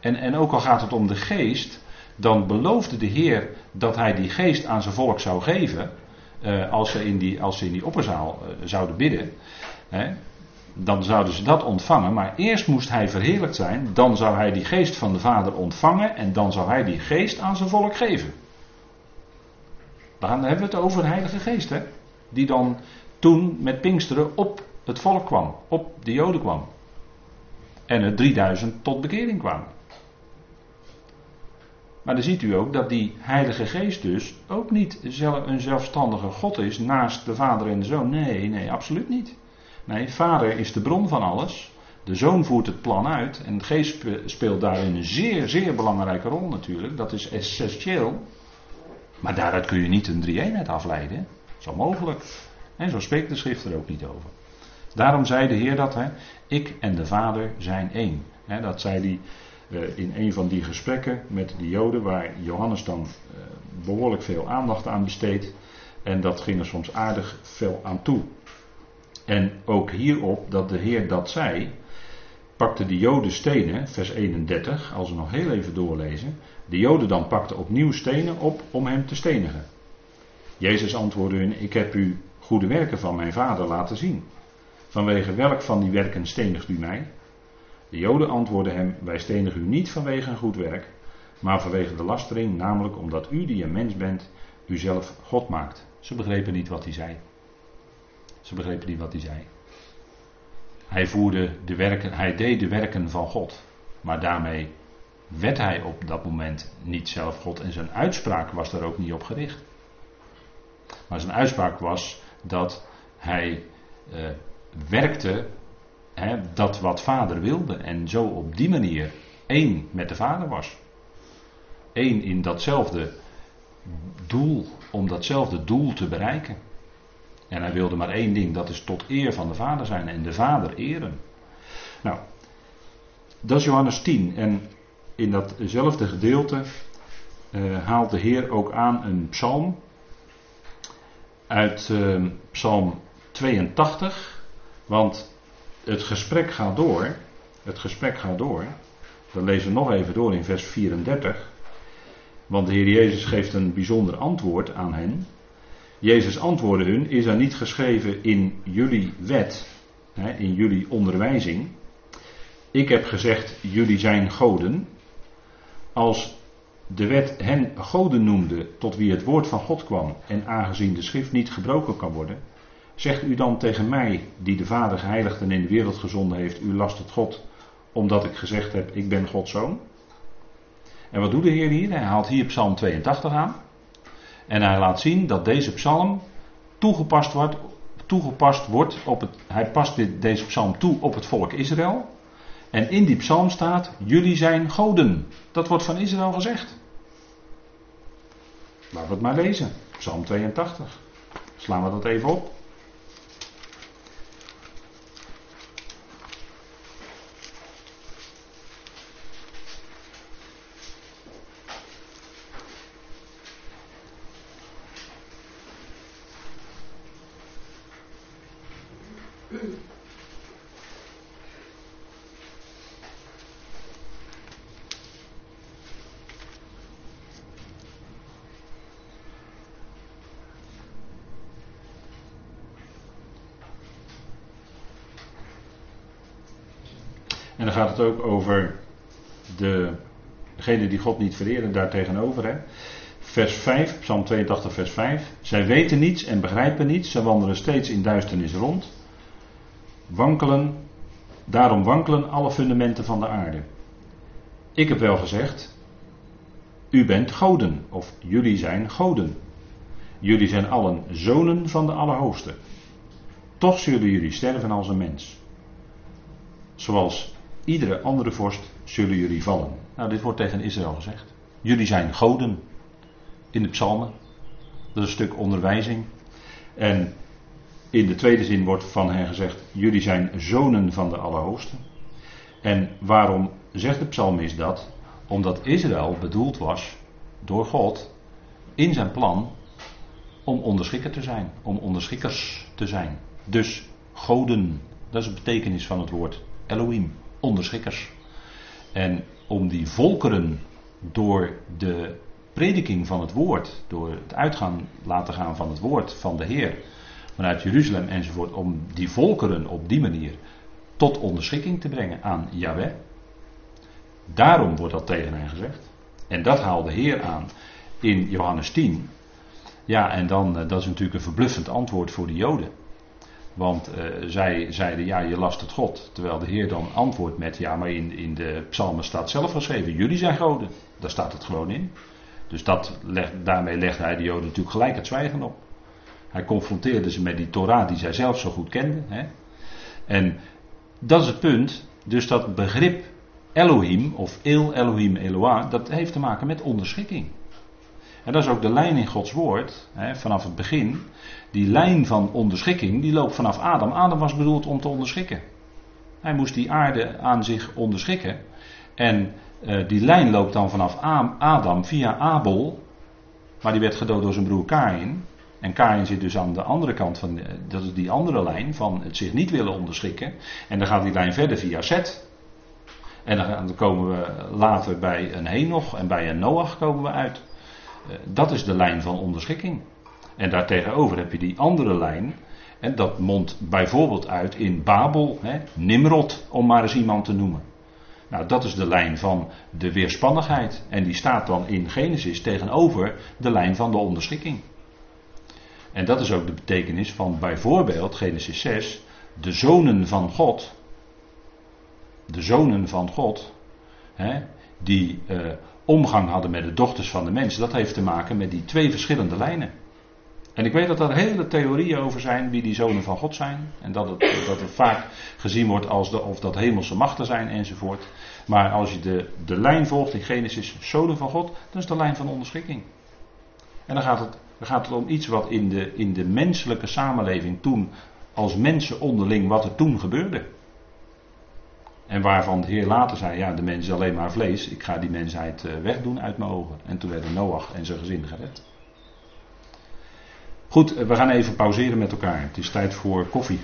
En, en ook al gaat het om de geest, dan beloofde de Heer dat hij die geest aan zijn volk zou geven. Eh, als, ze in die, als ze in die opperzaal uh, zouden bidden. Hè, dan zouden ze dat ontvangen. Maar eerst moest hij verheerlijkt zijn. Dan zou hij die geest van de Vader ontvangen. En dan zou hij die geest aan zijn volk geven. Dan hebben we het over de Heilige Geest. Hè? Die dan toen met Pinksteren op het volk kwam. Op de Joden kwam. En er 3000 tot bekering kwamen. Maar dan ziet u ook dat die Heilige Geest dus ook niet een zelfstandige God is naast de Vader en de Zoon. Nee, nee, absoluut niet. Nee, Vader is de bron van alles. De Zoon voert het plan uit. En de Geest speelt daarin een zeer, zeer belangrijke rol natuurlijk. Dat is essentieel. Maar daaruit kun je niet een drie-eenheid afleiden. Dat is onmogelijk. En zo spreekt de schrift er ook niet over. Daarom zei de Heer dat, hè, ik en de Vader zijn één. Hè, dat zei hij uh, in een van die gesprekken met de Joden, waar Johannes dan uh, behoorlijk veel aandacht aan besteedt. En dat ging er soms aardig veel aan toe. En ook hierop dat de Heer dat zei, pakte de Joden stenen, vers 31, als we nog heel even doorlezen. De Joden dan pakten opnieuw stenen op om hem te stenigen. Jezus antwoordde hun: Ik heb u goede werken van mijn vader laten zien. Vanwege welk van die werken stenigt u mij? De Joden antwoordden hem: Wij stenigen u niet vanwege een goed werk, maar vanwege de lastering, namelijk omdat u die een mens bent, uzelf God maakt. Ze begrepen niet wat hij zei. Ze begrepen niet wat hij zei. Hij voerde de werken, hij deed de werken van God, maar daarmee werd hij op dat moment niet zelf God en zijn uitspraak was daar ook niet op gericht. Maar zijn uitspraak was dat hij eh, werkte hè, dat wat vader wilde en zo op die manier één met de vader was. Eén in datzelfde doel, om datzelfde doel te bereiken. En hij wilde maar één ding, dat is tot eer van de vader zijn en de vader eren. Nou, dat is Johannes 10. En in datzelfde gedeelte uh, haalt de Heer ook aan een psalm uit uh, psalm 82. Want het gesprek gaat door. Het gesprek gaat door. Dan lezen we nog even door in vers 34. Want de Heer Jezus geeft een bijzonder antwoord aan hen. Jezus antwoordde hun: Is er niet geschreven in jullie wet, in jullie onderwijzing? Ik heb gezegd: Jullie zijn goden. Als de wet hen goden noemde tot wie het woord van God kwam, en aangezien de schrift niet gebroken kan worden, Zegt u dan tegen mij, die de Vader geheiligd en in de wereld gezonden heeft, u last het God, omdat ik gezegd heb, ik ben Gods zoon? En wat doet de Heer hier? Hij haalt hier Psalm 82 aan. En hij laat zien dat deze psalm toegepast wordt, toegepast wordt op het, hij past dit, deze psalm toe op het volk Israël. En in die psalm staat, jullie zijn goden. Dat wordt van Israël gezegd. Laten we het maar lezen. Psalm 82. Slaan we dat even op. dan ook over de, degene die God niet vereren, daartegenover. Hè. Vers 5, Psalm 82, vers 5. Zij weten niets en begrijpen niets, zij wandelen steeds in duisternis rond. Wankelen, daarom wankelen alle fundamenten van de aarde. Ik heb wel gezegd, u bent goden, of jullie zijn goden. Jullie zijn allen zonen van de Allerhoogste. Toch zullen jullie sterven als een mens. Zoals iedere andere vorst zullen jullie vallen. Nou, dit wordt tegen Israël gezegd. Jullie zijn goden in de psalmen. Dat is een stuk onderwijzing. En in de tweede zin wordt van hen gezegd: Jullie zijn zonen van de Allerhoogste. En waarom zegt de psalmist dat? Omdat Israël bedoeld was door God in zijn plan om onderschikker te zijn, om onderschikkers te zijn. Dus goden, dat is de betekenis van het woord Elohim, onderschikkers. En om die volkeren door de prediking van het woord, door het uitgaan laten gaan van het woord van de Heer, vanuit Jeruzalem enzovoort, om die volkeren op die manier tot onderschikking te brengen aan Yahweh. Daarom wordt dat tegen hen gezegd. En dat haalde de Heer aan in Johannes 10. Ja, en dan, eh, dat is natuurlijk een verbluffend antwoord voor de Joden. Want uh, zij zeiden, ja, je last het God. Terwijl de Heer dan antwoordt met, ja, maar in, in de psalmen staat zelf geschreven, jullie zijn goden. Daar staat het gewoon in. Dus dat leg, daarmee legde hij de Joden natuurlijk gelijk het zwijgen op. Hij confronteerde ze met die Torah die zij zelf zo goed kenden. Hè? En dat is het punt. Dus dat begrip Elohim of El Elohim Eloah, dat heeft te maken met onderschikking. En dat is ook de lijn in Gods woord, hè, vanaf het begin. Die lijn van onderschikking, die loopt vanaf Adam. Adam was bedoeld om te onderschikken. Hij moest die aarde aan zich onderschikken. En uh, die lijn loopt dan vanaf Adam via Abel. Maar die werd gedood door zijn broer Kain. En Kain zit dus aan de andere kant van, dat is die andere lijn van het zich niet willen onderschikken. En dan gaat die lijn verder via Zet. En dan komen we later bij een Henoch en bij een Noach komen we uit. Eh, dat is de lijn van onderschikking. En daartegenover heb je die andere lijn. En dat mondt bijvoorbeeld uit in Babel, hè, Nimrod, om maar eens iemand te noemen. Nou, dat is de lijn van de weerspannigheid. En die staat dan in Genesis tegenover de lijn van de onderschikking. En dat is ook de betekenis van bijvoorbeeld Genesis 6, de zonen van God. De zonen van God, hè, die uh, omgang hadden met de dochters van de mensen, dat heeft te maken met die twee verschillende lijnen. En ik weet dat er hele theorieën over zijn wie die zonen van God zijn. En dat het, dat het vaak gezien wordt als de, of dat hemelse machten zijn enzovoort. Maar als je de, de lijn volgt in Genesis, zonen van God, dan is de lijn van onderschikking. En dan gaat het, dan gaat het om iets wat in de, in de menselijke samenleving toen, als mensen onderling, wat er toen gebeurde. En waarvan de Heer later zei: Ja, de mens is alleen maar vlees. Ik ga die mensheid eh, wegdoen uit mijn ogen. En toen werden Noach en zijn gezin gered. Goed, we gaan even pauzeren met elkaar. Het is tijd voor koffie.